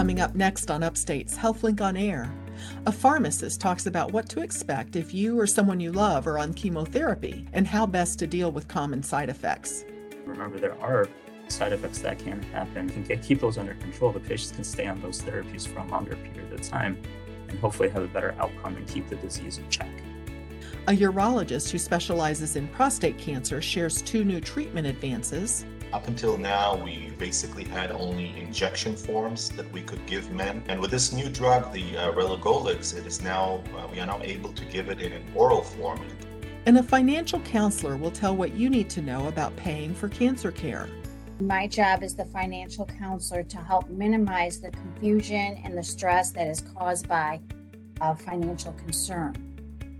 Coming up next on Upstate's HealthLink on Air, a pharmacist talks about what to expect if you or someone you love are on chemotherapy and how best to deal with common side effects. Remember, there are side effects that can happen. You can keep those under control. The patients can stay on those therapies for a longer period of time and hopefully have a better outcome and keep the disease in check. A urologist who specializes in prostate cancer shares two new treatment advances. Up until now, we basically had only injection forms that we could give men. And with this new drug, the uh, relugolix, it is now, uh, we are now able to give it in an oral form. And a financial counselor will tell what you need to know about paying for cancer care. My job as the financial counselor to help minimize the confusion and the stress that is caused by a financial concern.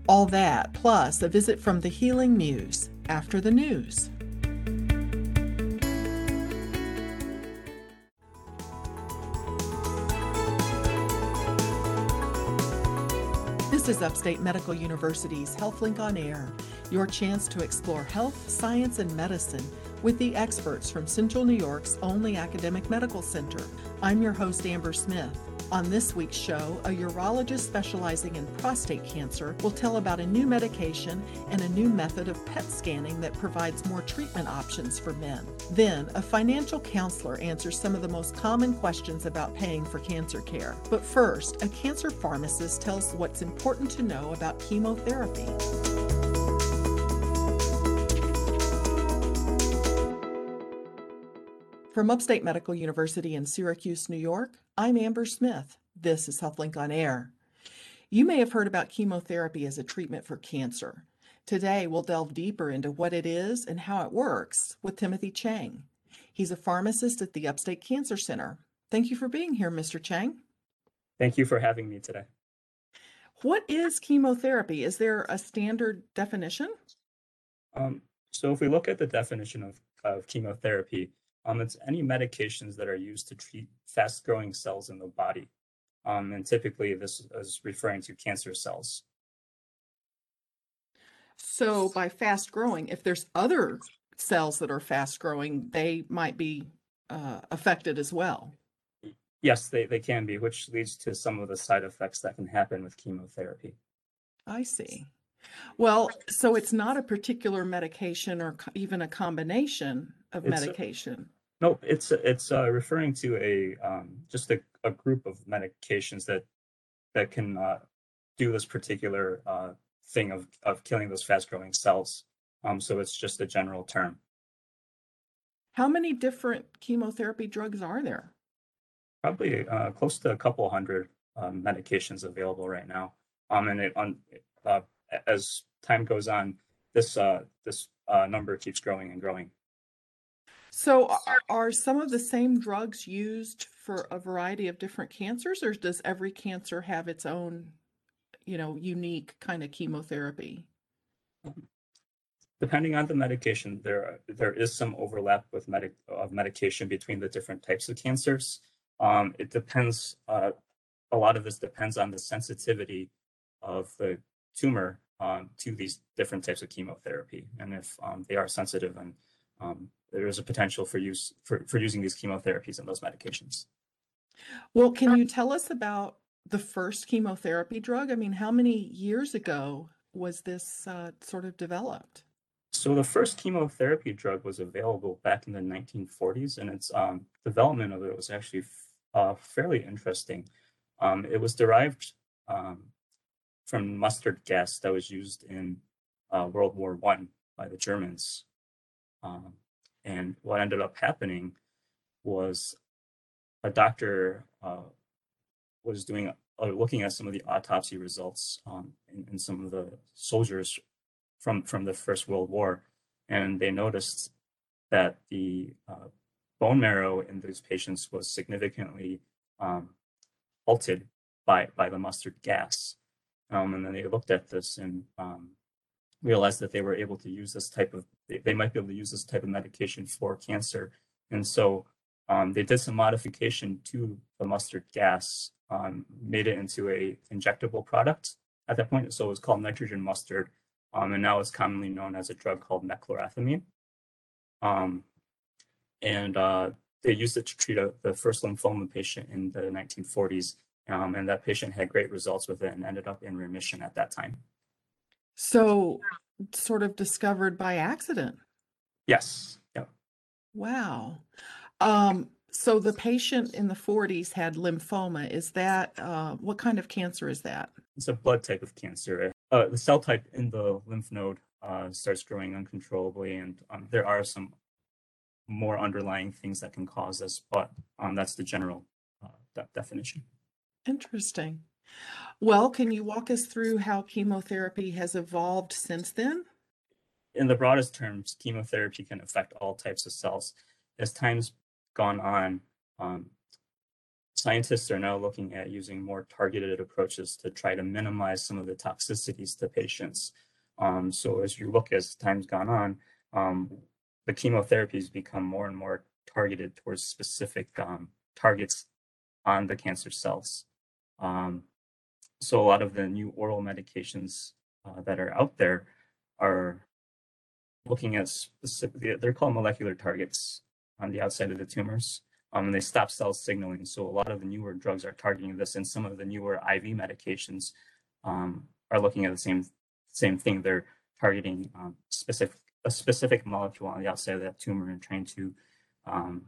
All that, plus a visit from the Healing Muse after the news. Is Upstate Medical University's HealthLink on Air, your chance to explore health, science, and medicine with the experts from Central New York's only academic medical center. I'm your host, Amber Smith. On this week's show, a urologist specializing in prostate cancer will tell about a new medication and a new method of PET scanning that provides more treatment options for men. Then, a financial counselor answers some of the most common questions about paying for cancer care. But first, a cancer pharmacist tells what's important to know about chemotherapy. From Upstate Medical University in Syracuse, New York, I'm Amber Smith. This is HealthLink on Air. You may have heard about chemotherapy as a treatment for cancer. Today, we'll delve deeper into what it is and how it works with Timothy Chang. He's a pharmacist at the Upstate Cancer Center. Thank you for being here, Mr. Chang. Thank you for having me today. What is chemotherapy? Is there a standard definition? Um, so, if we look at the definition of, of chemotherapy, um, it's any medications that are used to treat fast growing cells in the body. Um, and typically, this is referring to cancer cells. So, by fast growing, if there's other cells that are fast growing, they might be uh, affected as well. Yes, they, they can be, which leads to some of the side effects that can happen with chemotherapy. I see. Well, so it's not a particular medication or even a combination of It's a- medication. No, it's it's uh, referring to a um, just a, a group of medications that that can uh, do this particular uh, thing of of killing those fast growing cells. Um, so it's just a general term. How many different chemotherapy drugs are there? Probably uh, close to a couple hundred um, medications available right now. Um, and it, on uh, as time goes on, this uh, this uh, number keeps growing and growing. So, are, are some of the same drugs used for a variety of different cancers, or does every cancer have its own, you know, unique kind of chemotherapy? Depending on the medication, there there is some overlap with medic of medication between the different types of cancers. Um, it depends. Uh, a lot of this depends on the sensitivity of the tumor um, to these different types of chemotherapy, and if um, they are sensitive, and um, there is a potential for use for, for using these chemotherapies and those medications. Well, can you tell us about the first chemotherapy drug? I mean, how many years ago was this uh, sort of developed? So the first chemotherapy drug was available back in the 1940s, and its um, development of it was actually uh, fairly interesting. Um, it was derived um, from mustard gas that was used in uh, World War One by the Germans. Um, and what ended up happening was a doctor uh, was doing uh, looking at some of the autopsy results um, in, in some of the soldiers from from the First World War, and they noticed that the uh, bone marrow in these patients was significantly um, altered by by the mustard gas. Um, and then they looked at this and um, realized that they were able to use this type of they, they might be able to use this type of medication for cancer. And so um, they did some modification to the mustard gas, um, made it into a injectable product at that point. So it was called nitrogen mustard, um, and now it's commonly known as a drug called mechlorethamine. Um, and uh, they used it to treat a, the first lymphoma patient in the 1940s, um, and that patient had great results with it and ended up in remission at that time. So, sort of discovered by accident. Yes. Yep. Wow. Um, so the patient in the 40s had lymphoma. Is that uh, what kind of cancer is that? It's a blood type of cancer. Uh, the cell type in the lymph node uh, starts growing uncontrollably, and um, there are some more underlying things that can cause this, but um, that's the general uh, de- definition. Interesting. Well, can you walk us through how chemotherapy has evolved since then? In the broadest terms, chemotherapy can affect all types of cells. As time's gone on, um, scientists are now looking at using more targeted approaches to try to minimize some of the toxicities to patients. Um, so as you look as time's gone on, um, the chemotherapies become more and more targeted towards specific um, targets on the cancer cells. Um, so a lot of the new oral medications uh, that are out there are looking at specific, they're called molecular targets on the outside of the tumors. Um, and they stop cell signaling. So a lot of the newer drugs are targeting this, and some of the newer IV medications um, are looking at the same same thing. They're targeting um, specific a specific molecule on the outside of that tumor and trying to um,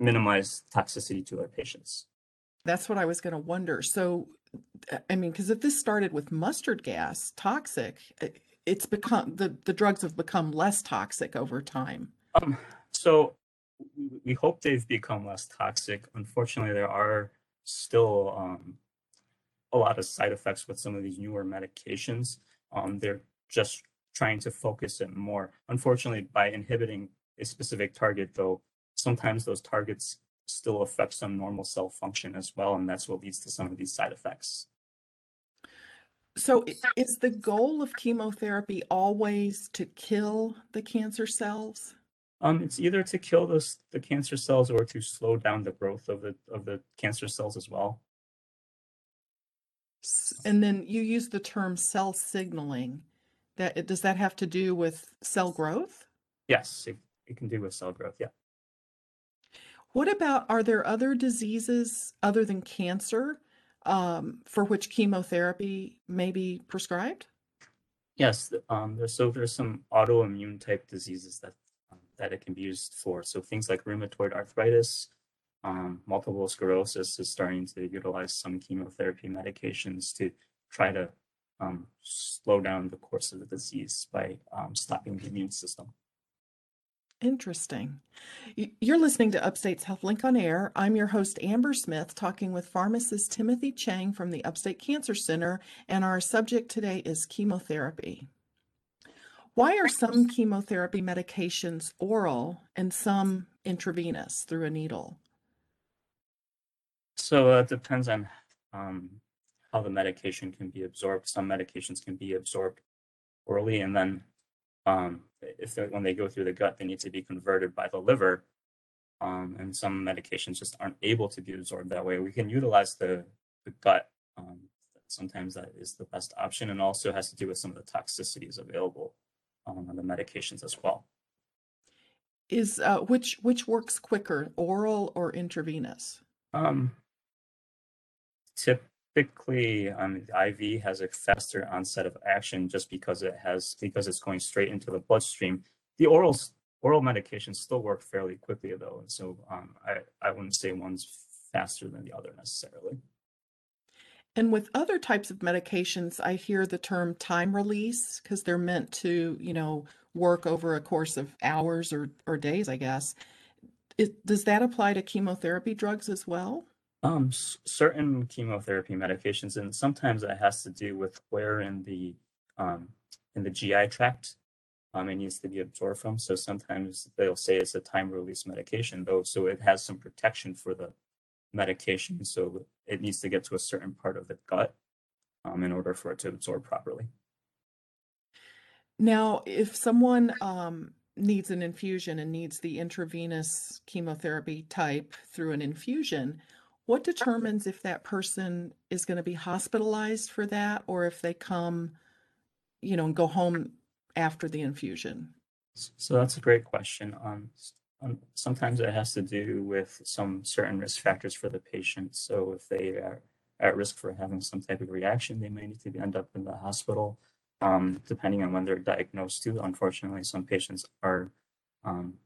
minimize toxicity to their patients. That's what I was going to wonder. So, I mean, because if this started with mustard gas, toxic, it's become the the drugs have become less toxic over time. Um, so we hope they've become less toxic. Unfortunately, there are still um, a lot of side effects with some of these newer medications. Um, they're just trying to focus it more. Unfortunately, by inhibiting a specific target, though, sometimes those targets still affect some normal cell function as well, and that's what leads to some of these side effects. So, is the goal of chemotherapy always to kill the cancer cells? Um, it's either to kill those the cancer cells or to slow down the growth of the of the cancer cells as well. And then you use the term cell signaling. That does that have to do with cell growth? Yes, it, it can do with cell growth. Yeah. What about are there other diseases other than cancer um, for which chemotherapy may be prescribed? Yes. Um, there's, so there's some autoimmune type diseases that um, that it can be used for. So things like rheumatoid arthritis, um, multiple sclerosis is starting to utilize some chemotherapy medications to try to um, slow down the course of the disease by um, stopping the immune system. Interesting. You're listening to Upstate's HealthLink on Air. I'm your host, Amber Smith, talking with pharmacist Timothy Chang from the Upstate Cancer Center, and our subject today is chemotherapy. Why are some chemotherapy medications oral and some intravenous through a needle? So it depends on um, how the medication can be absorbed. Some medications can be absorbed orally, and then um, if when they go through the gut, they need to be converted by the liver. Um, and some medications just aren't able to be absorbed that way. We can utilize the, the gut. Um, sometimes that is the best option, and also has to do with some of the toxicities available um, on the medications as well. Is uh, which which works quicker, oral or intravenous? Um, tip typically um, IV has a faster onset of action just because it has because it's going straight into the bloodstream. The oral oral medications still work fairly quickly though, and so um, I I wouldn't say one's faster than the other necessarily. And with other types of medications, I hear the term time release because they're meant to, you know, work over a course of hours or, or days, I guess. It, does that apply to chemotherapy drugs as well? Um, certain chemotherapy medications, and sometimes that has to do with where in the um, in the GI tract um, it needs to be absorbed from. So sometimes they'll say it's a time release medication, though, so it has some protection for the medication. So it needs to get to a certain part of the gut um, in order for it to absorb properly. Now, if someone um, needs an infusion and needs the intravenous chemotherapy type through an infusion, what determines if that person is going to be hospitalized for that or if they come, you know, and go home after the infusion? So that's a great question. Um, Um, sometimes it has to do with some certain risk factors for the patient. So if they are at risk for having some type of reaction, they may need to end up in the hospital. Um, depending on when they're diagnosed too. Unfortunately, some patients are um,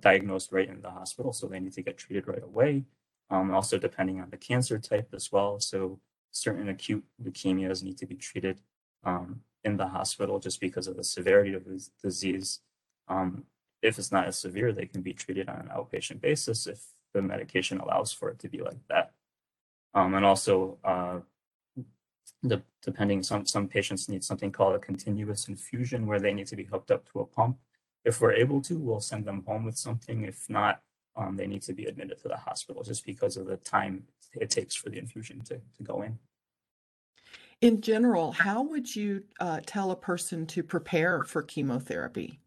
diagnosed right in the hospital, so they need to get treated right away. Um, also, depending on the cancer type as well. So certain acute leukemias need to be treated um, in the hospital just because of the severity of the disease. Um, if it's not as severe, they can be treated on an outpatient basis if the medication allows for it to be like that. Um, and also, uh, the, depending, some, some patients need something called a continuous infusion where they need to be hooked up to a pump. If we're able to, we'll send them home with something. If not, um, they need to be admitted to the hospital just because of the time it takes for the infusion to, to go in. In general, how would you uh, tell a person to prepare for chemotherapy?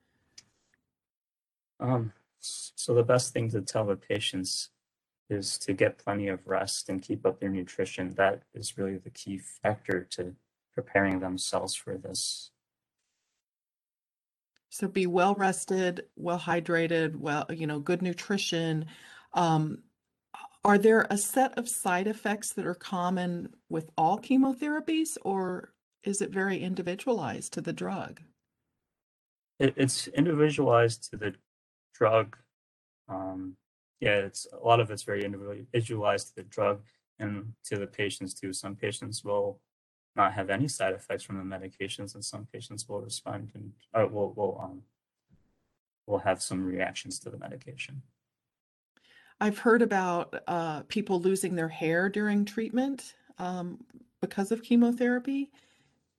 Um, so the best thing to tell the patients is to get plenty of rest and keep up their nutrition. That is really the key factor to preparing themselves for this. So be well rested, well hydrated, well, you know, good nutrition. Um, are there a set of side effects that are common with all chemotherapies, or is it very individualized to the drug? It, it's individualized to the drug. Um, yeah, it's a lot of it's very individualized to the drug and to the patients too. Some patients will not have any side effects from the medications, and some patients will respond and uh, will will um will have some reactions to the medication. I've heard about uh, people losing their hair during treatment um, because of chemotherapy.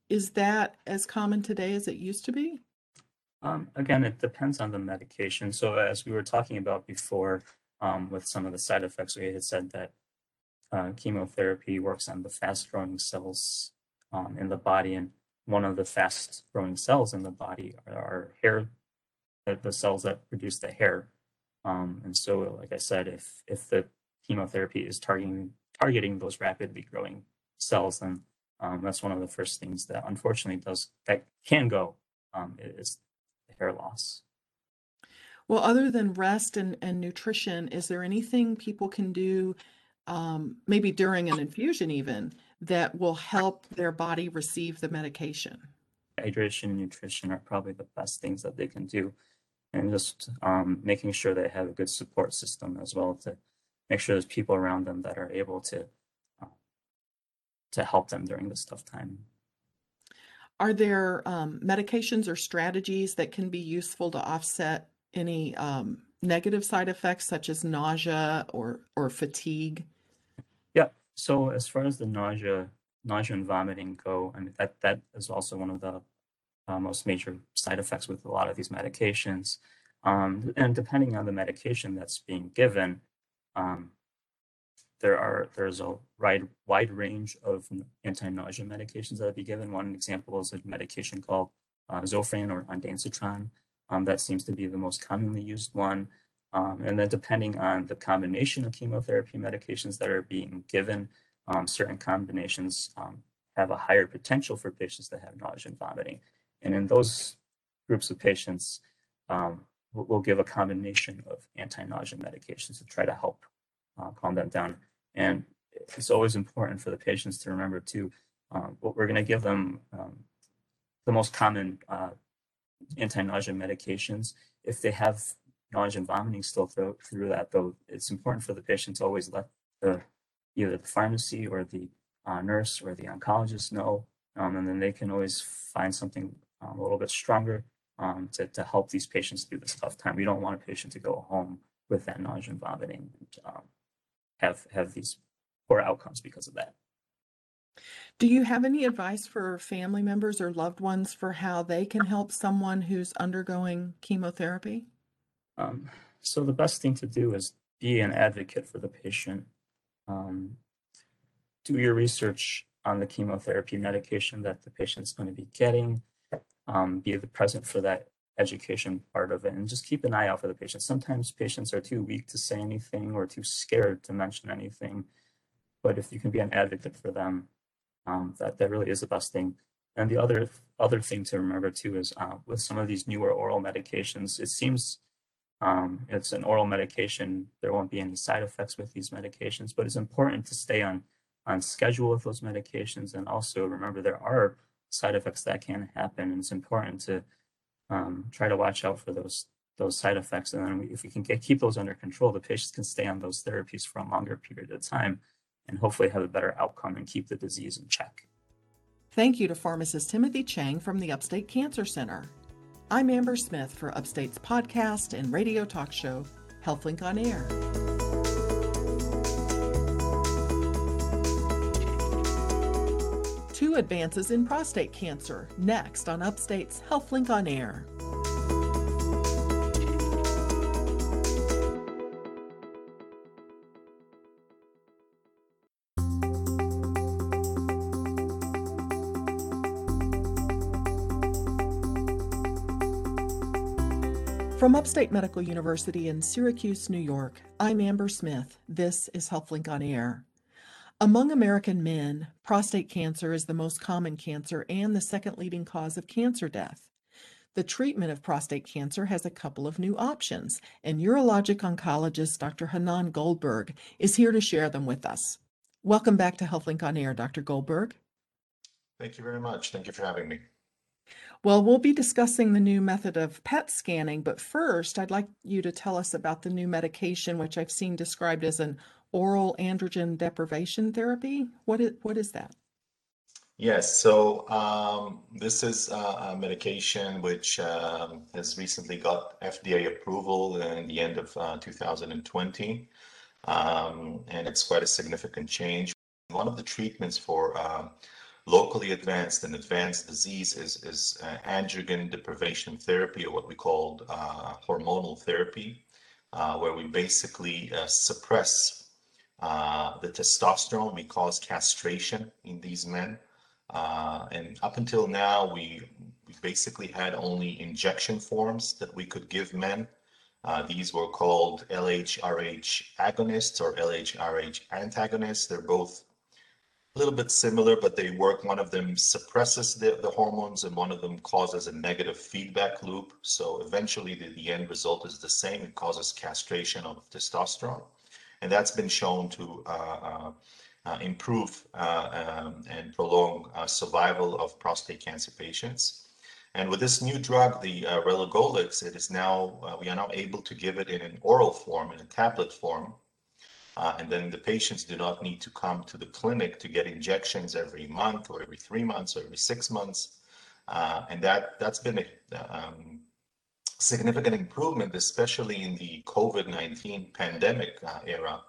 Is that as common today as it used to be? Um, again, it depends on the medication. So as we were talking about before, um, with some of the side effects, we had said that uh, chemotherapy works on the fast growing cells um, in the body. And one of the fast growing cells in the body are, are hair, the, the, cells that produce the hair. Um, and so, like I said, if, if the chemotherapy is targeting, targeting those rapidly growing cells, then um, that's one of the first things that unfortunately does, that can go, um, is hair loss. Well, other than rest and, and nutrition, is there anything people can do, um, maybe during an infusion even, that will help their body receive the medication? Hydration and nutrition are probably the best things that they can do. And just um, making sure they have a good support system as well to make sure there's people around them that are able to uh, to help them during this tough time. Are there um, medications or strategies that can be useful to offset any um, negative side effects such as nausea or or fatigue? So as far as the nausea, nausea and vomiting go, I mean that that is also one of the uh, most major side effects with a lot of these medications. Um, and depending on the medication that's being given, um, there are there's a wide wide range of anti-nausea medications that be given. One example is a medication called uh, Zofran or ondansetron. Um, that seems to be the most commonly used one. Um, and then depending on the combination of chemotherapy medications that are being given, um, certain combinations um, have a higher potential for patients that have nausea and vomiting. And in those groups of patients, um, we'll, give a combination of anti-nausea medications to try to help uh, calm them down. And it's always important for the patients to remember too, um, we're going to give them um, the most common uh, anti-nausea medications. If they have nausea and vomiting still through, through that, though, it's important for the patient to always let the either the pharmacy or the uh, nurse or the oncologist know, um, and then they can always find something um, a little bit stronger um, to, to help these patients through this tough time. We don't want a patient to go home with that nausea and vomiting and um, have have these poor outcomes because of that. Do you have any advice for family members or loved ones for how they can help someone who's undergoing chemotherapy? Um, so the best thing to do is be an advocate for the patient. Um, do your research on the chemotherapy medication that the patient's going to be getting. Um, be present for that education part of it and just keep an eye out for the patient. Sometimes patients are too weak to say anything or too scared to mention anything. But if you can be an advocate for them, um, that, that really is the best thing. And the other other thing to remember too is uh, with some of these newer oral medications, it seems Um, it's an oral medication. There won't be any side effects with these medications, but it's important to stay on on schedule with those medications. And also remember there are side effects that can happen, and it's important to um, try to watch out for those those side effects. And then if we can get, keep those under control, the patients can stay on those therapies for a longer period of time and hopefully have a better outcome and keep the disease in check. Thank you to pharmacist Timothy Chang from the Upstate Cancer Center. I'm Amber Smith for Upstate's podcast and radio talk show, HealthLink on Air. Two advances in prostate cancer next on Upstate's HealthLink on Air. From Upstate Medical University in Syracuse, New York, I'm Amber Smith. This is HealthLink on Air. Among American men, prostate cancer is the most common cancer and the second leading cause of cancer death. The treatment of prostate cancer has a couple of new options, and urologic oncologist Dr. Hanan Goldberg is here to share them with us. Welcome back to HealthLink on Air, Dr. Goldberg. Thank you very much. Thank you for having me. Well, we'll be discussing the new method of PET scanning, but first, I'd like you to tell us about the new medication, which I've seen described as an oral androgen deprivation therapy. What is, what is that? Yes, so um, this is a medication which um, has recently got FDA approval in the end of uh, 2020, um, and it's quite a significant change. One of the treatments for uh, locally advanced and advanced disease is, is uh, androgen deprivation therapy, or what we call uh, hormonal therapy, uh, where we basically uh, suppress uh, the testosterone. We cause castration in these men. Uh, and up until now, we, we basically had only injection forms that we could give men. these were called LHRH agonists or LHRH antagonists. They're both a little bit similar, but they work. One of them suppresses the, the hormones and one of them causes a negative feedback loop. So eventually the, the end result is the same. It causes castration of testosterone. And that's been shown to uh, uh, uh, improve uh, um, and prolong uh, survival of prostate cancer patients. And with this new drug, the uh, relugolix, it is now, we are now able to give it in an oral form, in a tablet form, uh, and then the patients do not need to come to the clinic to get injections every month or every three months or every six months. Uh, and that, that's been a um, significant improvement, especially in the COVID-19 pandemic uh, era,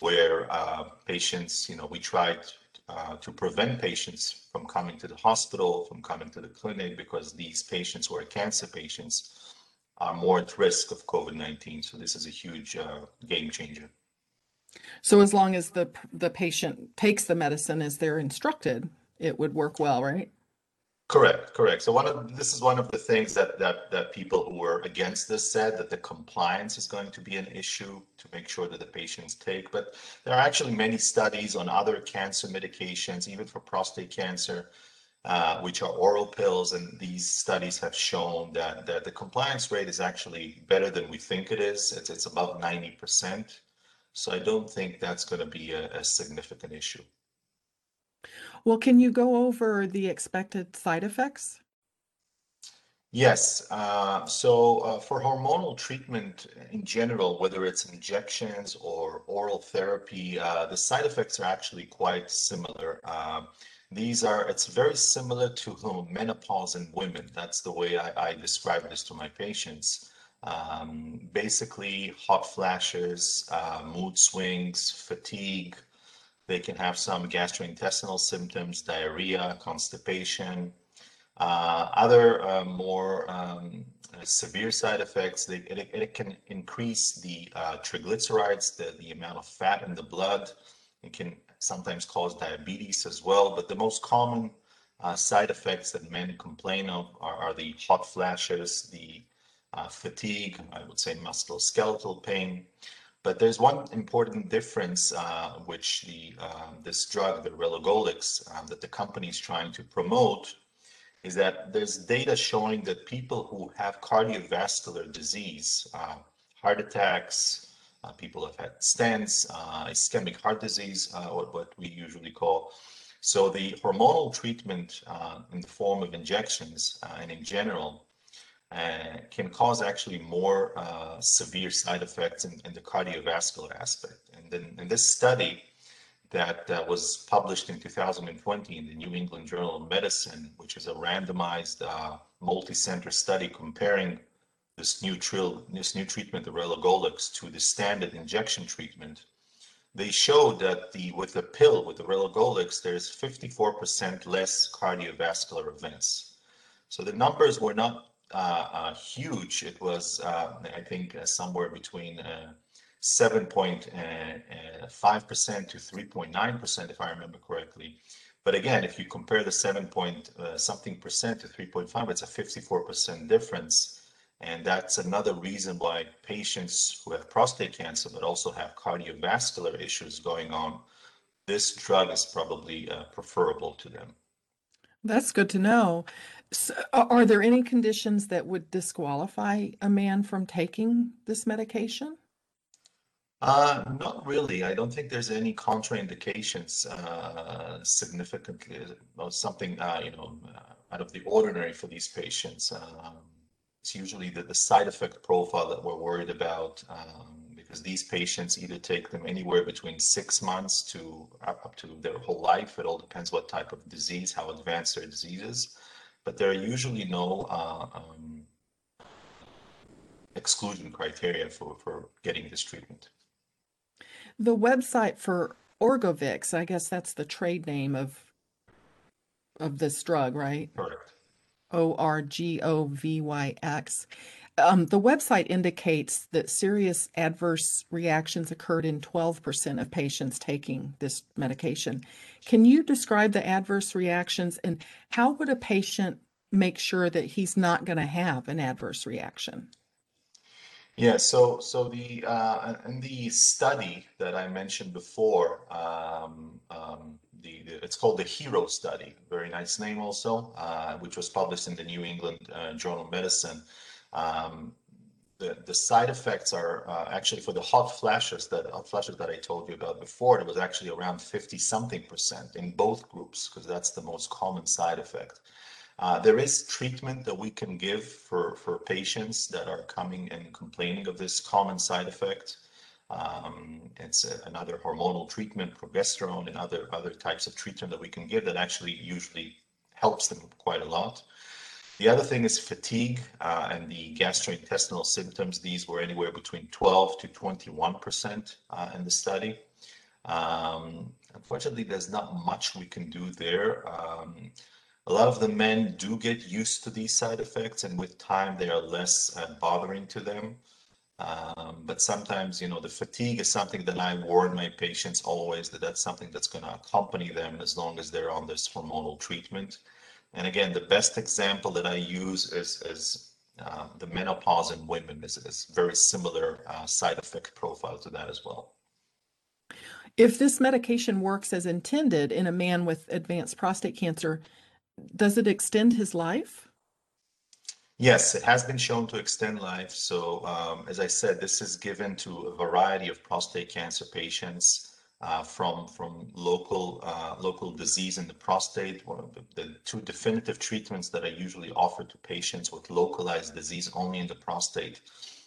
where uh, patients, you know, we tried uh, to prevent patients from coming to the hospital, from coming to the clinic, because these patients who are cancer patients are more at risk of COVID-19. So this is a huge uh, game changer. So as long as the the patient takes the medicine as they're instructed, it would work well, right? Correct, correct. So one of this is one of the things that that that people who were against this said that the compliance is going to be an issue to make sure that the patients take. But there are actually many studies on other cancer medications, even for prostate cancer, uh, which are oral pills, and these studies have shown that that the compliance rate is actually better than we think it is. It's it's about ninety percent. So I don't think that's going to be a, a significant issue. Well, can you go over the expected side effects? Yes. Uh, so uh, for hormonal treatment in general, whether it's injections or oral therapy, uh, the side effects are actually quite similar. Uh, these are, it's very similar to menopause in women. That's the way I, I describe this to my patients um, basically hot flashes, uh, mood swings, fatigue. They can have some gastrointestinal symptoms, diarrhea, constipation. Uh, other uh, more um, severe side effects, they, it, it, can increase the uh, triglycerides, the, the amount of fat in the blood. It can sometimes cause diabetes as well, but the most common uh, side effects that men complain of are, are the hot flashes, the uh, fatigue, I would say musculoskeletal pain. But there's one important difference uh, which the uh, this drug, the relugolix, um, that the company is trying to promote, is that there's data showing that people who have cardiovascular disease, uh, heart attacks, uh, people have had stents, uh, ischemic heart disease, uh, what, we usually call. So the hormonal treatment in the form of injections and in general can cause actually more severe side effects in, in, the cardiovascular aspect. And then in this study, that uh, was published in 2020 in the New England Journal of Medicine, which is a randomized uh, multi-center study comparing this new, this new treatment, the relugolix, to the standard injection treatment. They showed that the with the pill, with the relugolix, there's 54% less cardiovascular events. So the numbers were not uh, uh huge. It was, uh, I think, uh, somewhere between 7.5% to 3.9%, if I remember correctly. But again, if you compare the 7 point uh, something percent to 3.5, it's a 54% difference. And that's another reason why patients who have prostate cancer, but also have cardiovascular issues going on, this drug is probably uh, preferable to them. That's good to know. So, are there any conditions that would disqualify a man from taking this medication? Uh, not really. I don't think there's any contraindications uh, significantly or something uh, you know uh, out of the ordinary for these patients. Um, it's usually the, the side effect profile that we're worried about um, because these patients either take them anywhere between six months to up to their whole life. It all depends what type of disease, how advanced their disease is. But there are usually no uh, um, exclusion criteria for, for getting this treatment. The website for Orgovyx, I guess that's the trade name of of this drug, right? Correct. O R G O V Y X. Um, the website indicates that serious adverse reactions occurred in 12% of patients taking this medication. Can you describe the adverse reactions and how would a patient make sure that he's not going to have an adverse reaction? Yeah, so so the uh, in the study that I mentioned before, um, um, the, the, it's called the HERO study, very nice name also, uh, which was published in the New England uh, Journal of Medicine. Um, the, the side effects are uh, actually for the hot flashes that hot flashes that I told you about before. It was actually around 50 something percent in both groups because that's the most common side effect. Uh, there is treatment that we can give for, for patients that are coming and complaining of this common side effect. Um, it's a, another hormonal treatment, progesterone, and other other types of treatment that we can give that actually usually helps them quite a lot. The other thing is fatigue uh, and the gastrointestinal symptoms. These were anywhere between 12 to 21 percent uh, in the study. Um, unfortunately, there's not much we can do there. Um, a lot of the men do get used to these side effects and with time they are less uh, bothering to them. Um, but sometimes, you know, the fatigue is something that I warn my patients always that that's something that's going to accompany them as long as they're on this hormonal treatment. And again, the best example that I use is, is uh, the menopause in women is, is very similar uh, side effect profile to that as well. If this medication works as intended in a man with advanced prostate cancer, does it extend his life? Yes, it has been shown to extend life. So, um, as I said, this is given to a variety of prostate cancer patients uh, from from local uh, local disease in the prostate. One of the, the, two definitive treatments that are usually offered to patients with localized disease only in the prostate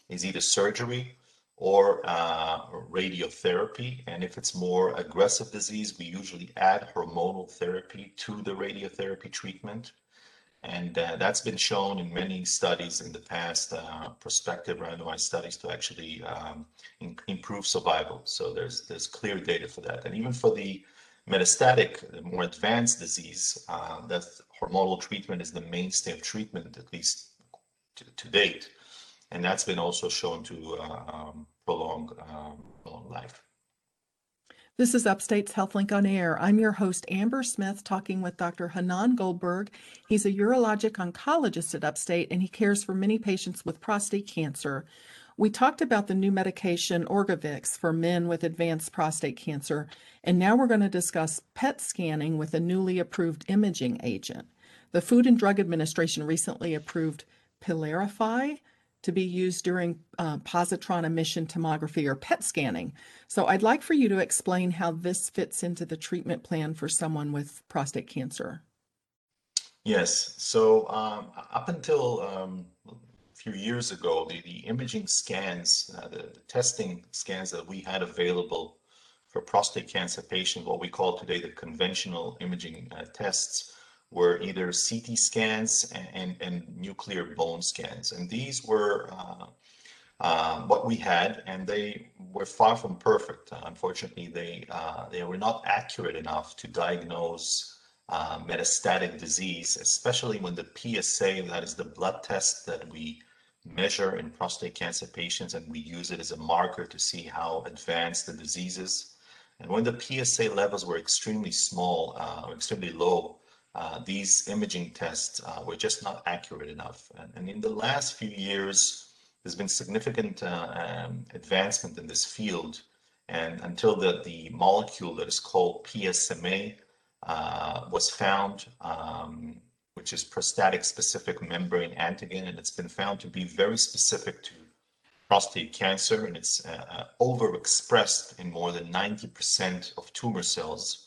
is either surgery or uh, radiotherapy. And if it's more aggressive disease, we usually add hormonal therapy to the radiotherapy treatment. And uh, that's been shown in many studies in the past, uh, prospective randomized studies to actually um, in, improve survival. So there's there's clear data for that. And even for the metastatic, the more advanced disease, uh, that hormonal treatment is the mainstay of treatment, at least to, to date and that's been also shown to uh, um, prolong, um, prolong life. This is Upstate's HealthLink on Air. I'm your host, Amber Smith, talking with Dr. Hanan Goldberg. He's a urologic oncologist at Upstate, and he cares for many patients with prostate cancer. We talked about the new medication Orgovyx for men with advanced prostate cancer, and now we're going to discuss PET scanning with a newly approved imaging agent. The Food and Drug Administration recently approved Pylarify to be used during uh, positron emission tomography or PET scanning. So I'd like for you to explain how this fits into the treatment plan for someone with prostate cancer. Yes. So um, up until um, a few years ago, the, the imaging scans, uh, the, the testing scans that we had available for prostate cancer patients, what we call today the conventional imaging uh, tests, were either CT scans and, and, and, nuclear bone scans. And these were uh, uh, what we had, and they were far from perfect. unfortunately, they, uh, they were not accurate enough to diagnose uh, metastatic disease, especially when the PSA, that is the blood test that we measure in prostate cancer patients, and we use it as a marker to see how advanced the disease is. And when the PSA levels were extremely small uh, extremely low, uh, these imaging tests uh, were just not accurate enough. And, and, in the last few years, there's been significant uh, um, advancement in this field. And until the, the molecule that is called PSMA uh, was found, um, which is prostatic specific membrane antigen, and it's been found to be very specific to prostate cancer, and it's overexpressed in more than 90% of tumor cells.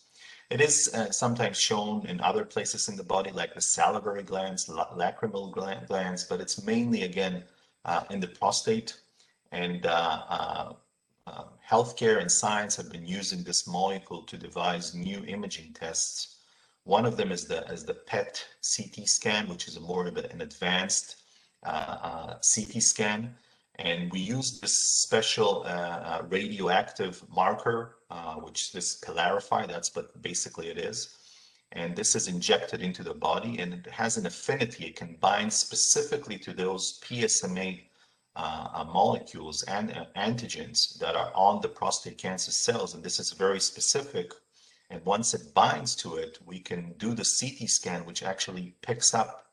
It is uh, sometimes shown in other places in the body, like the salivary glands, lacrimal glands, but it's mainly, again, uh, in the prostate. And uh, uh, uh, healthcare and science have been using this molecule to devise new imaging tests. One of them is the, is the PET CT scan, which is a more of an advanced uh, CT scan. And we use this special uh, uh, radioactive marker, uh, which is Pylarify, that's what basically it is. And this is injected into the body and it has an affinity. It can bind specifically to those PSMA uh, uh, molecules and uh, antigens that are on the prostate cancer cells. And this is very specific. And once it binds to it, we can do the CT scan, which actually picks up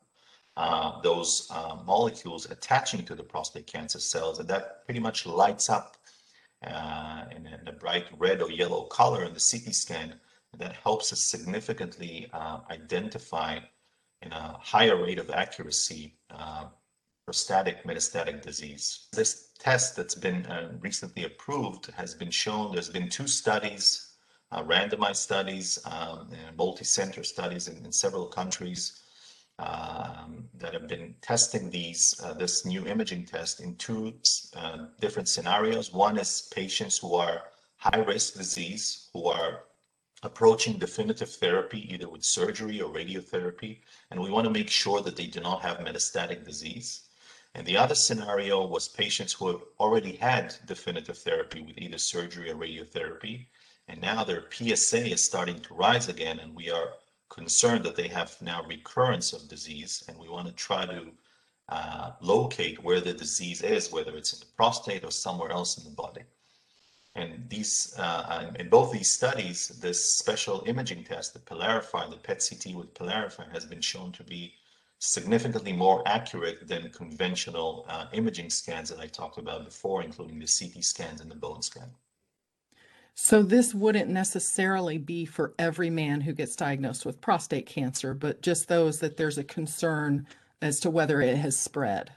uh, those uh, molecules attaching to the prostate cancer cells, and that pretty much lights up uh, in, in, a bright red or yellow color in the CT scan. That helps us significantly uh, identify in a higher rate of accuracy uh, prostatic metastatic disease. This test that's been uh, recently approved has been shown, there's been two studies, randomized studies, um, multi-center studies in, in several countries that have been testing these uh, this new imaging test in two uh, different scenarios. One is patients who are high risk disease who are approaching definitive therapy either with surgery or radiotherapy, and we want to make sure that they do not have metastatic disease. And the other scenario was patients who have already had definitive therapy with either surgery or radiotherapy, and now their PSA is starting to rise again, and we are concerned that they have now recurrence of disease, and we want to try to uh, locate where the disease is, whether it's in the prostate or somewhere else in the body. And these, uh, in both these studies, this special imaging test, the Pylarify, the PET-CT with Pylarify, has been shown to be significantly more accurate than conventional uh, imaging scans that I talked about before, including the CT scans and the bone scan. So this wouldn't necessarily be for every man who gets diagnosed with prostate cancer, but just those that there's a concern as to whether it has spread.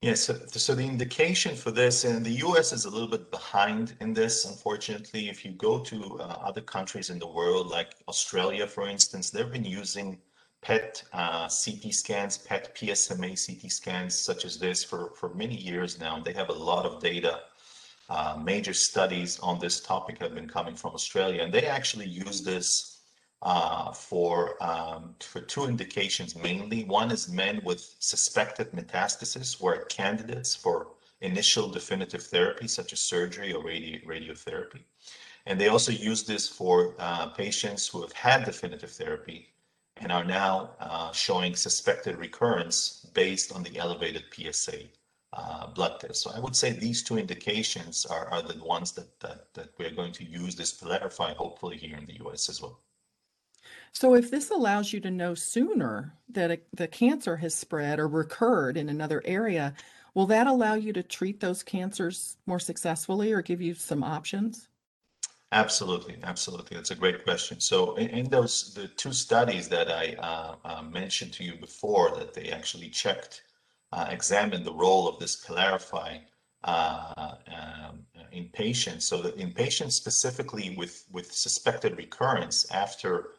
Yes, so, so the indication for this, and the US is a little bit behind in this, unfortunately. If you go to uh, other countries in the world, like Australia, for instance, they've been using PET uh, CT scans, PET PSMA CT scans, such as this, for, for many years now. They have a lot of data uh, major studies on this topic have been coming from Australia, and they actually use this uh, for um, for two indications mainly. One is men with suspected metastasis who are candidates for initial definitive therapy, such as surgery or radi radiotherapy. And they also use this for uh, patients who have had definitive therapy and are now uh, showing suspected recurrence based on the elevated PSA uh, blood test. So I would say these two indications are, are the ones that, that, that we're going to use this Pylarify hopefully here in the US as well. So if this allows you to know sooner that a, the cancer has spread or recurred in another area, will that allow you to treat those cancers more successfully or give you some options? Absolutely, absolutely. That's a great question. So in, in those the two studies that I uh, uh, mentioned to you before, that they actually checked, uh, examined the role of this Pylarify uh, um, in patients. So that in patients specifically with with suspected recurrence after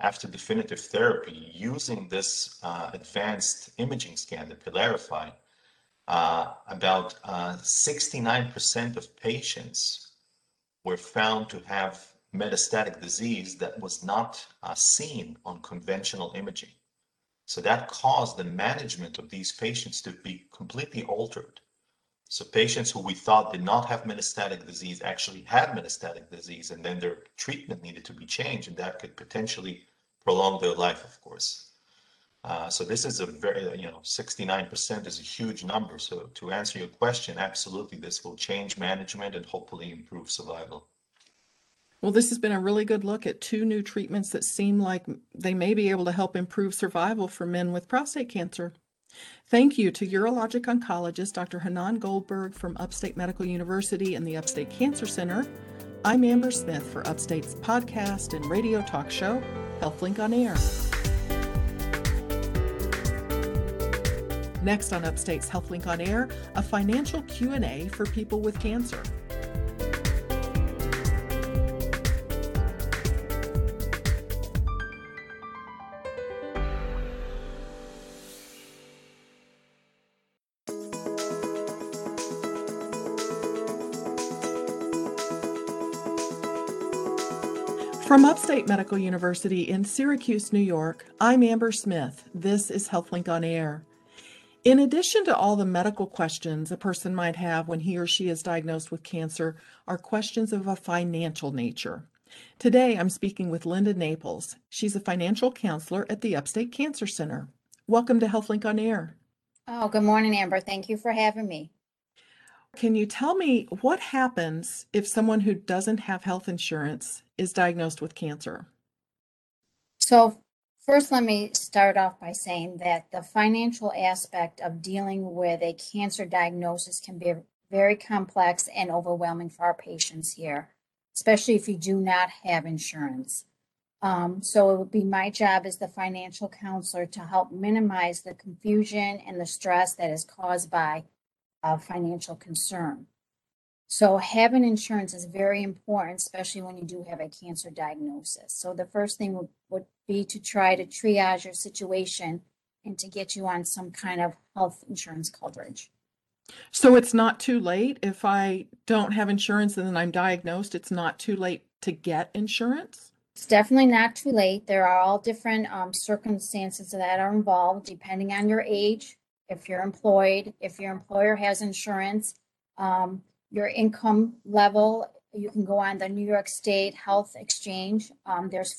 after definitive therapy, using this uh, advanced imaging scan, the Pylarify, uh, about 69% of patients were found to have metastatic disease that was not uh, seen on conventional imaging. So that caused the management of these patients to be completely altered. So patients who we thought did not have metastatic disease actually had metastatic disease, and then their treatment needed to be changed, and that could potentially prolong their life, of course. Uh, so this is a very, you know, 69% is a huge number. So to answer your question, absolutely, this will change management and hopefully improve survival. Well, this has been a really good look at two new treatments that seem like they may be able to help improve survival for men with prostate cancer. Thank you to urologic oncologist Dr. Hanan Goldberg from Upstate Medical University and the Upstate Cancer Center. I'm Amber Smith for Upstate's podcast and radio talk show, HealthLink on Air. Next on Upstate's HealthLink on Air, a financial Q&A for people with cancer. From Upstate Medical University in Syracuse, New York, I'm Amber Smith. This is HealthLink on Air. In addition to all the medical questions a person might have when he or she is diagnosed with cancer, are questions of a financial nature. Today, I'm speaking with Linda Naples. She's a financial counselor at the Upstate Cancer Center. Welcome to HealthLink on Air. Oh, good morning, Amber. Thank you for having me. Can you tell me what happens if someone who doesn't have health insurance is diagnosed with cancer? So, First, let me start off by saying that the financial aspect of dealing with a cancer diagnosis can be very complex and overwhelming for our patients here, especially if you do not have insurance. Um, so it would be my job as the financial counselor to help minimize the confusion and the stress that is caused by a financial concern. So having insurance is very important, especially when you do have a cancer diagnosis. So the first thing would, would be to try to triage your situation and to get you on some kind of health insurance coverage. So it's not too late if I don't have insurance and then I'm diagnosed, it's not too late to get insurance? It's definitely not too late. There are all different um, circumstances that are involved depending on your age, if you're employed, if your employer has insurance. Um, your income level. You can go on the New York State Health Exchange. Um, there's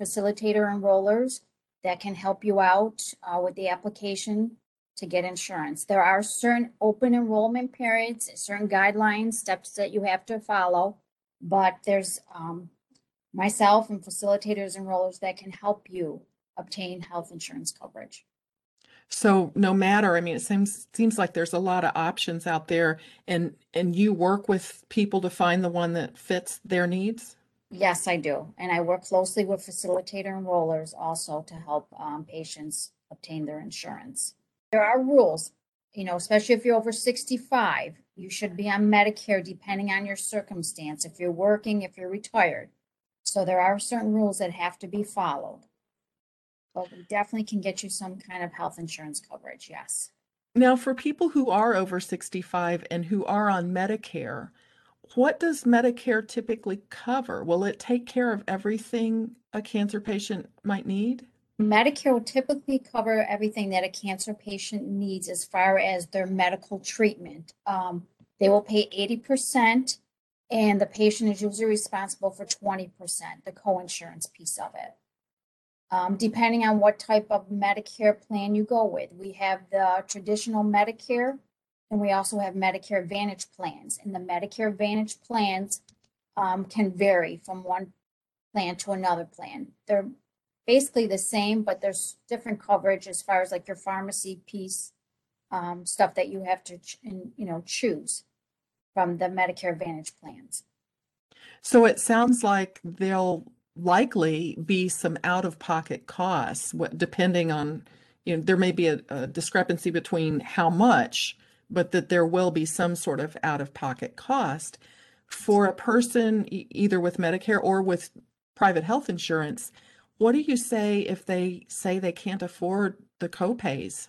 facilitator enrollers that can help you out uh, with the application to get insurance. There are certain open enrollment periods, certain guidelines, steps that you have to follow, but there's um, myself and facilitators enrollers that can help you obtain health insurance coverage. So no matter, I mean, it seems seems like there's a lot of options out there, and and you work with people to find the one that fits their needs. Yes, I do, and I work closely with facilitator enrollers also to help um, patients obtain their insurance. There are rules, you know, especially if you're over 65, you should be on Medicare depending on your circumstance. If you're working, if you're retired, so there are certain rules that have to be followed but we definitely can get you some kind of health insurance coverage. Yes. Now, for people who are over 65 and who are on Medicare, what does Medicare typically cover? Will it take care of everything a cancer patient might need? Medicare will typically cover everything that a cancer patient needs as far as their medical treatment. Um, they will pay 80%, and the patient is usually responsible for 20%, the co-insurance piece of it um, depending on what type of Medicare plan you go with. We have the traditional Medicare, and we also have Medicare Advantage plans. And the Medicare Advantage plans um, can vary from one plan to another plan. They're basically the same, but there's different coverage as far as like your pharmacy piece, um, stuff that you have to, ch- you know, choose from the Medicare Advantage plans. So it sounds like there'll likely be some out-of-pocket costs, what, depending on, you know, there may be a, a discrepancy between how much, but that there will be some sort of out-of-pocket cost for a person either with Medicare or with private health insurance. What do you say if they say they can't afford the copays?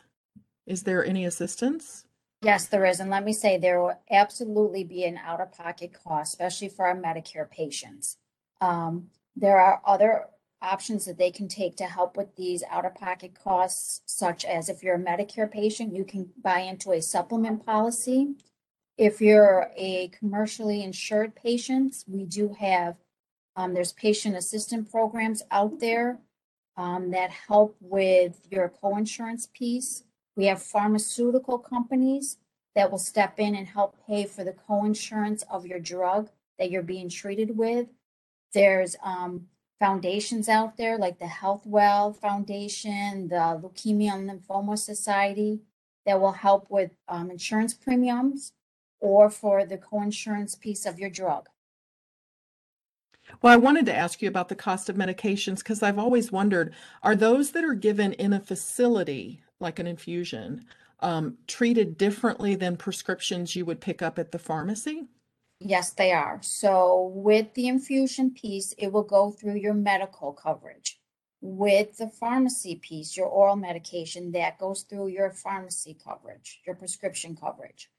Is there any assistance? Yes, there is. And let me say, there will absolutely be an out-of-pocket cost, especially for our Medicare patients. Um, there are other options that they can take to help with these out-of-pocket costs, such as if you're a Medicare patient, you can buy into a supplement policy. If you're a commercially insured patient, we do have, um, there's patient assistant programs out there um, that help with your co-insurance piece. We have pharmaceutical companies that will step in and help pay for the co-insurance of your drug that you're being treated with. There's um, foundations out there like the HealthWell Foundation, the Leukemia and Lymphoma Society that will help with um, insurance premiums or for the co-insurance piece of your drug. Well, I wanted to ask you about the cost of medications because I've always wondered, are those that are given in a facility, like an infusion, um, treated differently than prescriptions you would pick up at the pharmacy? Yes, they are. So with the infusion piece, it will go through your medical coverage. With the pharmacy piece, your oral medication, that goes through your pharmacy coverage, your prescription coverage.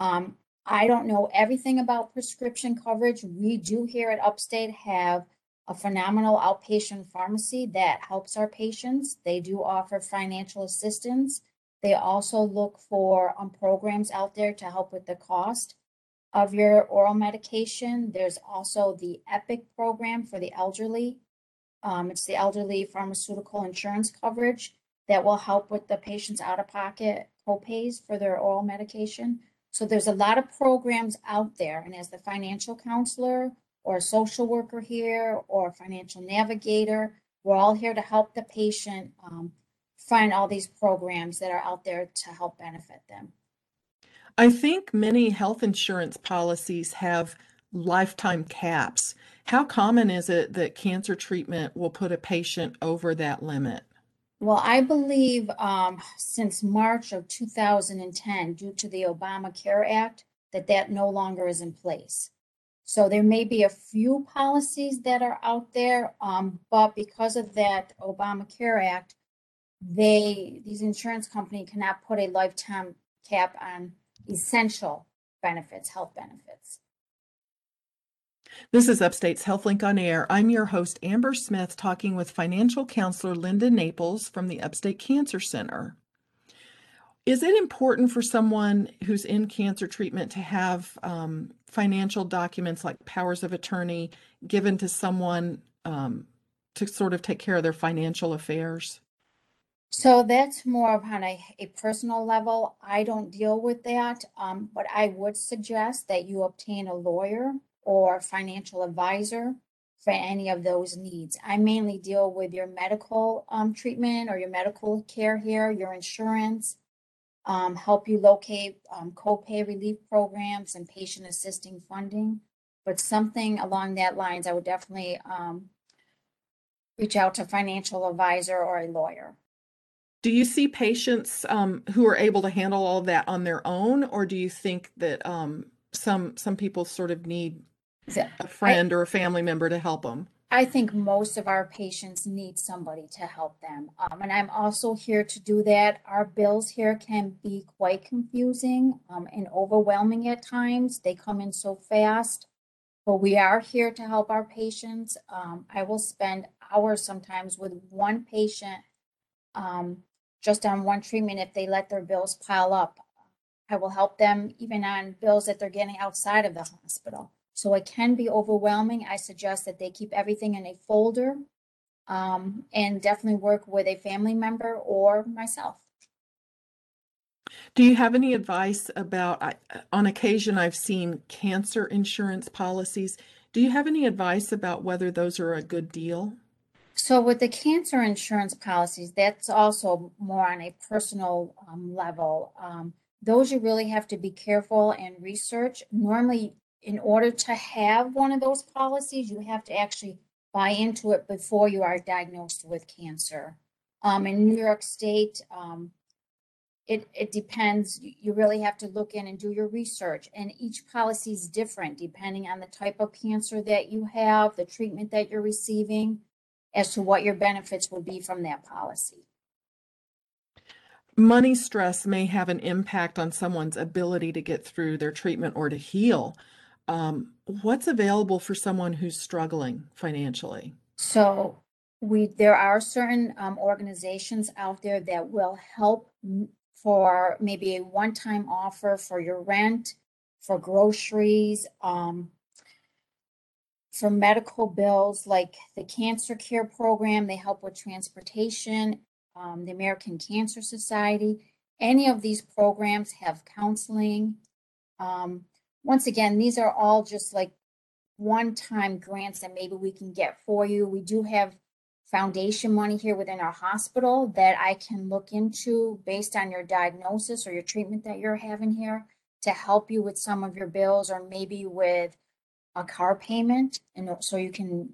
Um, I don't know everything about prescription coverage. We do here at Upstate have a phenomenal outpatient pharmacy that helps our patients. They do offer financial assistance. They also look for um, programs out there to help with the cost of your oral medication. There's also the EPIC program for the elderly. Um, it's the elderly pharmaceutical insurance coverage that will help with the patient's out-of-pocket copays for their oral medication. So there's a lot of programs out there, and as the financial counselor or a social worker here or a financial navigator, we're all here to help the patient um, find all these programs that are out there to help benefit them. I think many health insurance policies have lifetime caps. How common is it that cancer treatment will put a patient over that limit? Well, I believe um, since March of 2010, due to the Obamacare Act, that that no longer is in place. So there may be a few policies that are out there, um, but because of that Obamacare Act, they these insurance company cannot put a lifetime cap on essential benefits, health benefits. This is Upstate's HealthLink on Air. I'm your host, Amber Smith, talking with financial counselor Linda Naples from the Upstate Cancer Center. Is it important for someone who's in cancer treatment to have um, financial documents like powers of attorney given to someone um, to sort of take care of their financial affairs? So that's more of on a, a personal level. I don't deal with that, um, but I would suggest that you obtain a lawyer or financial advisor for any of those needs. I mainly deal with your medical um, treatment or your medical care here, your insurance, um, help you locate um, copay relief programs and patient assisting funding. But something along that lines, I would definitely um, reach out to financial advisor or a lawyer. Do you see patients um, who are able to handle all that on their own, or do you think that um, some some people sort of need a friend or a family member to help them? I think most of our patients need somebody to help them. Um, and I'm also here to do that. Our bills here can be quite confusing um, and overwhelming at times. They come in so fast, but we are here to help our patients. Um, I will spend hours sometimes with one patient um, just on one treatment if they let their bills pile up. I will help them even on bills that they're getting outside of the hospital. So it can be overwhelming. I suggest that they keep everything in a folder um, and definitely work with a family member or myself. Do you have any advice about, I, on occasion, I've seen cancer insurance policies. Do you have any advice about whether those are a good deal? So with the cancer insurance policies, that's also more on a personal um, level. Um, those you really have to be careful and research. Normally, in order to have one of those policies, you have to actually buy into it before you are diagnosed with cancer. Um, in New York State, um, it, it depends. You you really have to look in and do your research. And each policy is different depending on the type of cancer that you have, the treatment that you're receiving, as to what your benefits will be from that policy. Money stress may have an impact on someone's ability to get through their treatment or to heal. Um, what's available for someone who's struggling financially? So we, there are certain um, organizations out there that will help for maybe a one-time offer for your rent, for groceries, um, for medical bills, like the Cancer Care Program, they help with transportation, um, the American Cancer Society. Any of these programs have counseling. Um, once again, these are all just like one-time grants that maybe we can get for you. We do have foundation money here within our hospital that I can look into based on your diagnosis or your treatment that you're having here to help you with some of your bills or maybe with a car payment and so you can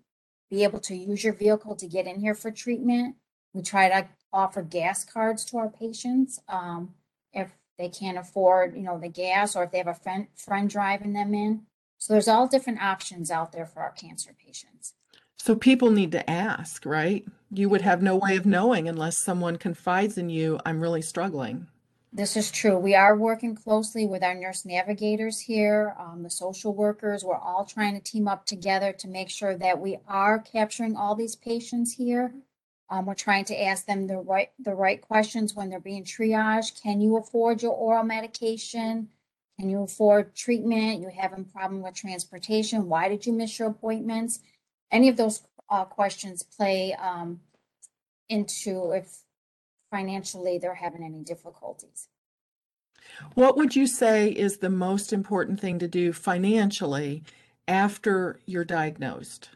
be able to use your vehicle to get in here for treatment. We try to offer gas cards to our patients um, if they can't afford, you know, the gas or if they have a friend, friend driving them in. So there's all different options out there for our cancer patients. So people need to ask, right? You would have no way of knowing unless someone confides in you, I'm really struggling. This is true. We are working closely with our nurse navigators here, um, the social workers. We're all trying to team up together to make sure that we are capturing all these patients here. Um, we're trying to ask them the right the right questions when they're being triaged. Can you afford your oral medication? Can you afford treatment? You having problem with transportation? Why did you miss your appointments? Any of those uh, questions play um, into if financially they're having any difficulties. What would you say is the most important thing to do financially after you're diagnosed?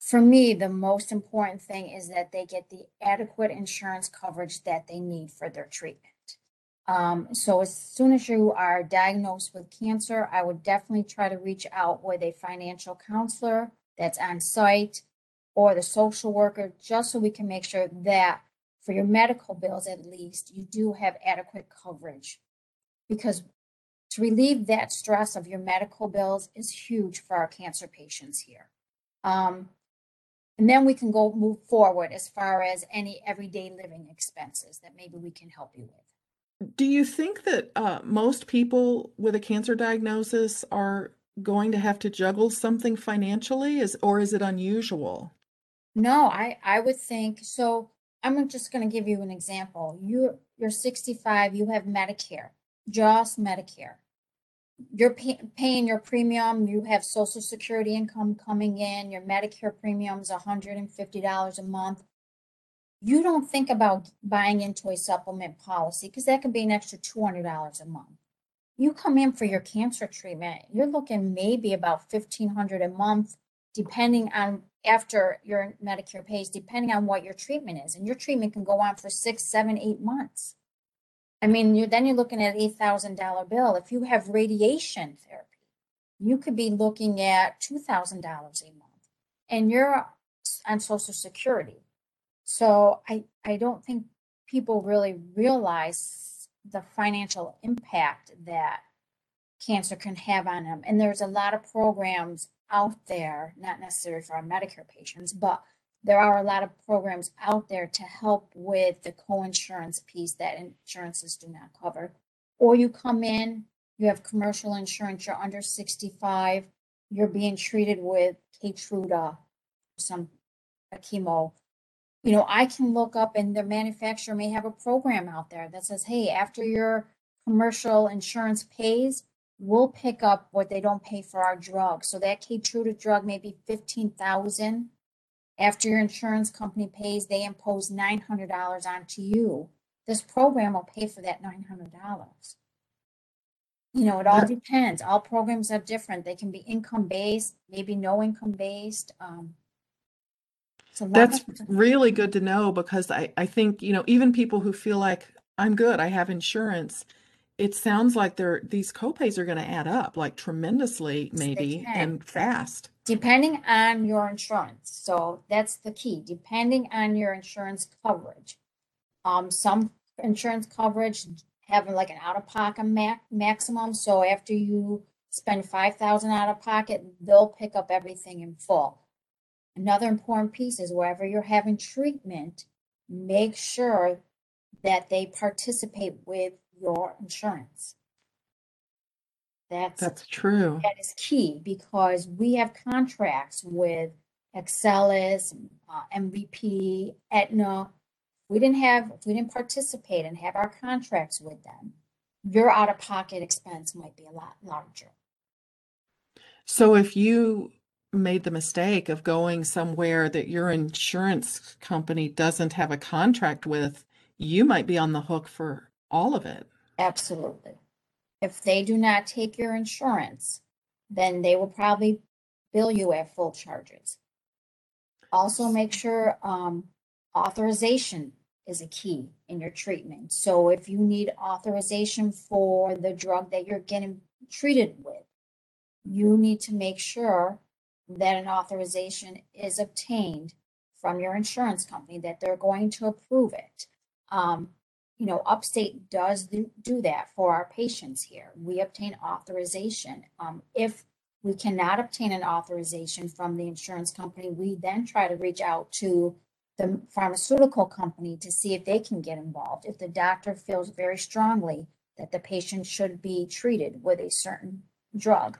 For me, the most important thing is that they get the adequate insurance coverage that they need for their treatment. Um, so as soon as you are diagnosed with cancer, I would definitely try to reach out with a financial counselor that's on site or the social worker, just so we can make sure that for your medical bills at least, you do have adequate coverage. Because to relieve that stress of your medical bills is huge for our cancer patients here. Um, and then we can go move forward as far as any everyday living expenses that maybe we can help you with. Do you think that uh, most people with a cancer diagnosis are going to have to juggle something financially is or is it unusual? No, I I would think so. I'm just going to give you an example. You you're 65, you have Medicare, just Medicare. You're pay, paying your premium, you have Social Security income coming in, your Medicare premium is $150 a month. You don't think about buying into a supplement policy because that could be an extra $200 a month. You come in for your cancer treatment, you're looking maybe about 1500 a month depending on after your Medicare pays, depending on what your treatment is. And your treatment can go on for six, seven, eight months. I mean, you're, then you're looking at eight thousand dollar bill. If you have radiation therapy, you could be looking at two thousand dollars a month, and you're on Social Security. So I I don't think people really realize the financial impact that cancer can have on them. And there's a lot of programs out there, not necessarily for our Medicare patients, but there are a lot of programs out there to help with the co-insurance piece that insurances do not cover. Or you come in, you have commercial insurance, you're under 65, you're being treated with Keytruda, some a chemo. You know, I can look up and the manufacturer may have a program out there that says, hey, after your commercial insurance pays, we'll pick up what they don't pay for our drug. So that Keytruda drug may be fifteen thousand. After your insurance company pays, they impose nine hundred dollars onto you. This program will pay for that nine hundred dollars. You know, it all depends. All programs are different. They can be income based, maybe no income based. Um, it's a lot That's really good to know because I, I think, you know, even people who feel like I'm good, I have insurance, it sounds like they're, these copays are going to add up like tremendously, maybe, and fast. Depending on your insurance, so that's the key, depending on your insurance coverage. Um, some insurance coverage have like an out-of-pocket ma- maximum, so after you spend five thousand out of pocket, they'll pick up everything in full. Another important piece is wherever you're having treatment, make sure that they participate with your insurance. That's That's true. that is key because we have contracts with Excellus, uh, MVP, Aetna. We didn't have, if we didn't participate and have our contracts with them, your out-of-pocket expense might be a lot larger. So if you made the mistake of going somewhere that your insurance company doesn't have a contract with, you might be on the hook for all of it. Absolutely. If they do not take your insurance, then they will probably bill you at full charges. Also, make sure um, authorization is a key in your treatment. So if you need authorization for the drug that you're getting treated with, you need to make sure that an authorization is obtained from your insurance company, that they're going to approve it. Um, you know, Upstate does do, that for our patients here. We obtain authorization. Um, if we cannot obtain an authorization from the insurance company, we then try to reach out to the pharmaceutical company to see if they can get involved. If the doctor feels very strongly that the patient should be treated with a certain drug.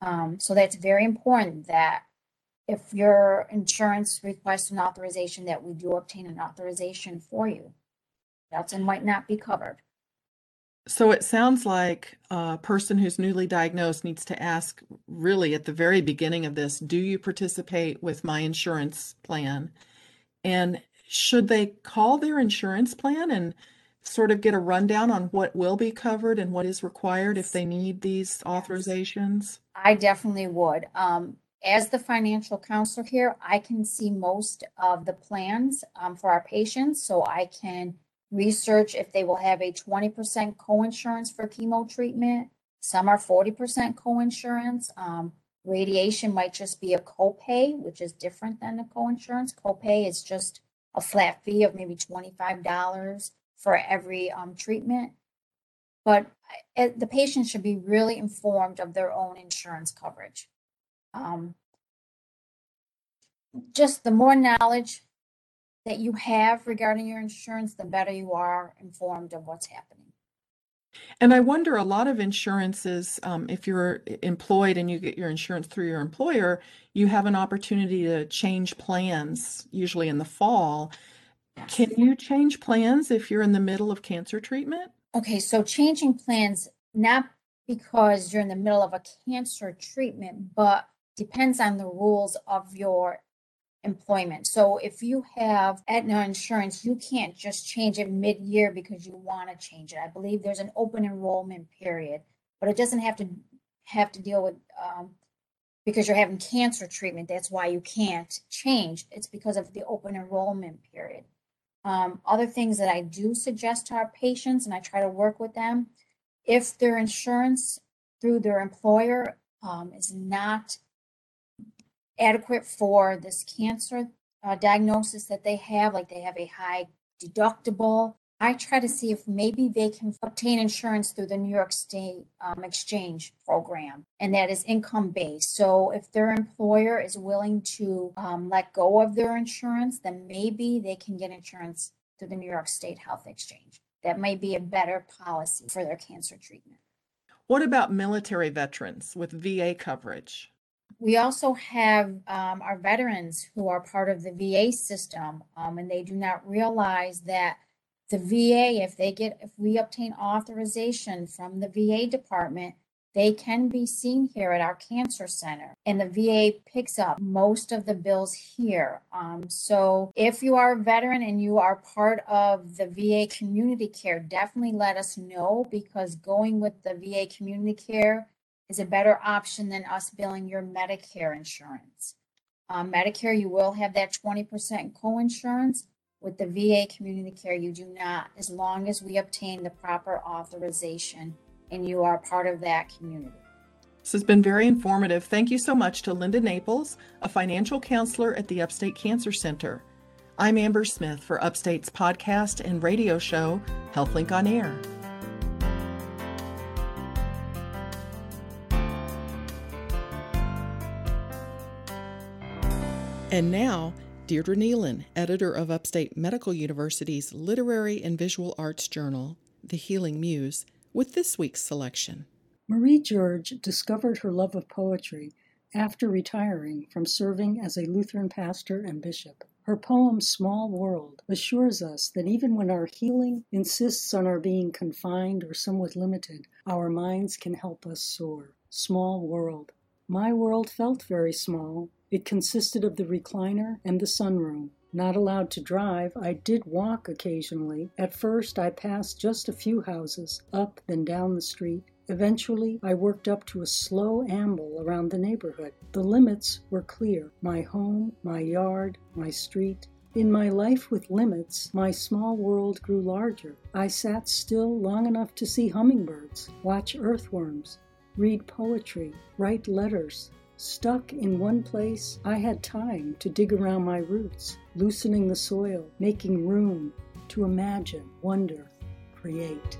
Um, so that's very important that if your insurance requests an authorization, that we do obtain an authorization for you. That's and might not be covered. So it sounds like a person who's newly diagnosed needs to ask really at the very beginning of this, do you participate with my insurance plan? And should they call their insurance plan and sort of get a rundown on what will be covered and what is required if they need these authorizations? I definitely would. Um, as the financial counselor here, I can see most of the plans um, for our patients, so I can research if they will have a twenty percent co-insurance for chemo treatment. Some are forty percent co-insurance. Um, radiation might just be a copay, which is different than the co-insurance. Copay is just a flat fee of maybe twenty-five dollars for every um, treatment. But uh, the patient should be really informed of their own insurance coverage. Um, just the more knowledge that you have regarding your insurance, the better you are informed of what's happening. And I wonder a lot of insurances, um, if you're employed and you get your insurance through your employer, you have an opportunity to change plans, usually in the fall. Can you change plans if you're in the middle of cancer treatment? Okay, so changing plans, not because you're in the middle of a cancer treatment, but depends on the rules of your employment. So if you have Aetna insurance, you can't just change it mid-year because you want to change it. I believe there's an open enrollment period, but it doesn't have to have to deal with um, because you're having cancer treatment. That's why you can't change. It's because of the open enrollment period. Um, other things that I do suggest to our patients, and I try to work with them, if their insurance through their employer um, is not adequate for this cancer uh, diagnosis that they have, like they have a high deductible. I try to see if maybe they can obtain insurance through the New York State um, Exchange program, and that is income based. So, if their employer is willing to um, let go of their insurance, then maybe they can get insurance through the New York State Health Exchange. That may be a better policy for their cancer treatment. What about military veterans with VA coverage? We also have um, our veterans who are part of the VA system, um, and they do not realize that the VA, if they get, if we obtain authorization from the VA department, they can be seen here at our cancer center, and the VA picks up most of the bills here. Um, so if you are a veteran and you are part of the VA community care, definitely let us know because going with the VA community care is a better option than us billing your Medicare insurance. Um, Medicare, you will have that twenty percent co-insurance, With the VA community care, you do not, as long as we obtain the proper authorization and you are part of that community. This has been very informative. Thank you so much to Linda Naples, a financial counselor at the Upstate Cancer Center. I'm Amber Smith for Upstate's podcast and radio show, HealthLink on Air. And now, Deirdre Neilen, editor of Upstate Medical University's Literary and Visual Arts Journal, The Healing Muse, with this week's selection. Marie George discovered her love of poetry after retiring from serving as a Lutheran pastor and bishop. Her poem Small World assures us that even when our healing insists on our being confined or somewhat limited, our minds can help us soar. Small World. My world felt very small it consisted of the recliner and the sunroom. Not allowed to drive, I did walk occasionally. At first, I passed just a few houses, up then down the street. Eventually, I worked up to a slow amble around the neighborhood. The limits were clear my home, my yard, my street. In my life with limits, my small world grew larger. I sat still long enough to see hummingbirds, watch earthworms, read poetry, write letters, Stuck in one place, I had time to dig around my roots, loosening the soil, making room to imagine, wonder, create.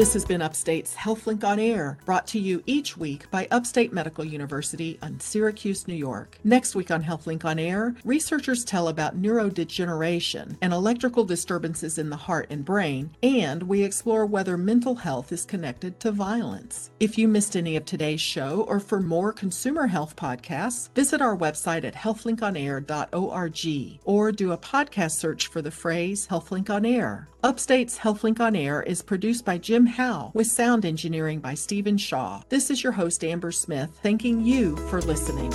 This has been Upstate's HealthLink on Air, brought to you each week by Upstate Medical University on Syracuse, New York. Next week on HealthLink on Air, researchers tell about neurodegeneration and electrical disturbances in the heart and brain, and we explore whether mental health is connected to violence. If you missed any of today's show or for more consumer health podcasts, visit our website at healthlinkonair.org or do a podcast search for the phrase HealthLink on Air. Upstate's HealthLink on Air is produced by Jim Howe with sound engineering by Stephen Shaw. This is your host, Amber Smith, thanking you for listening.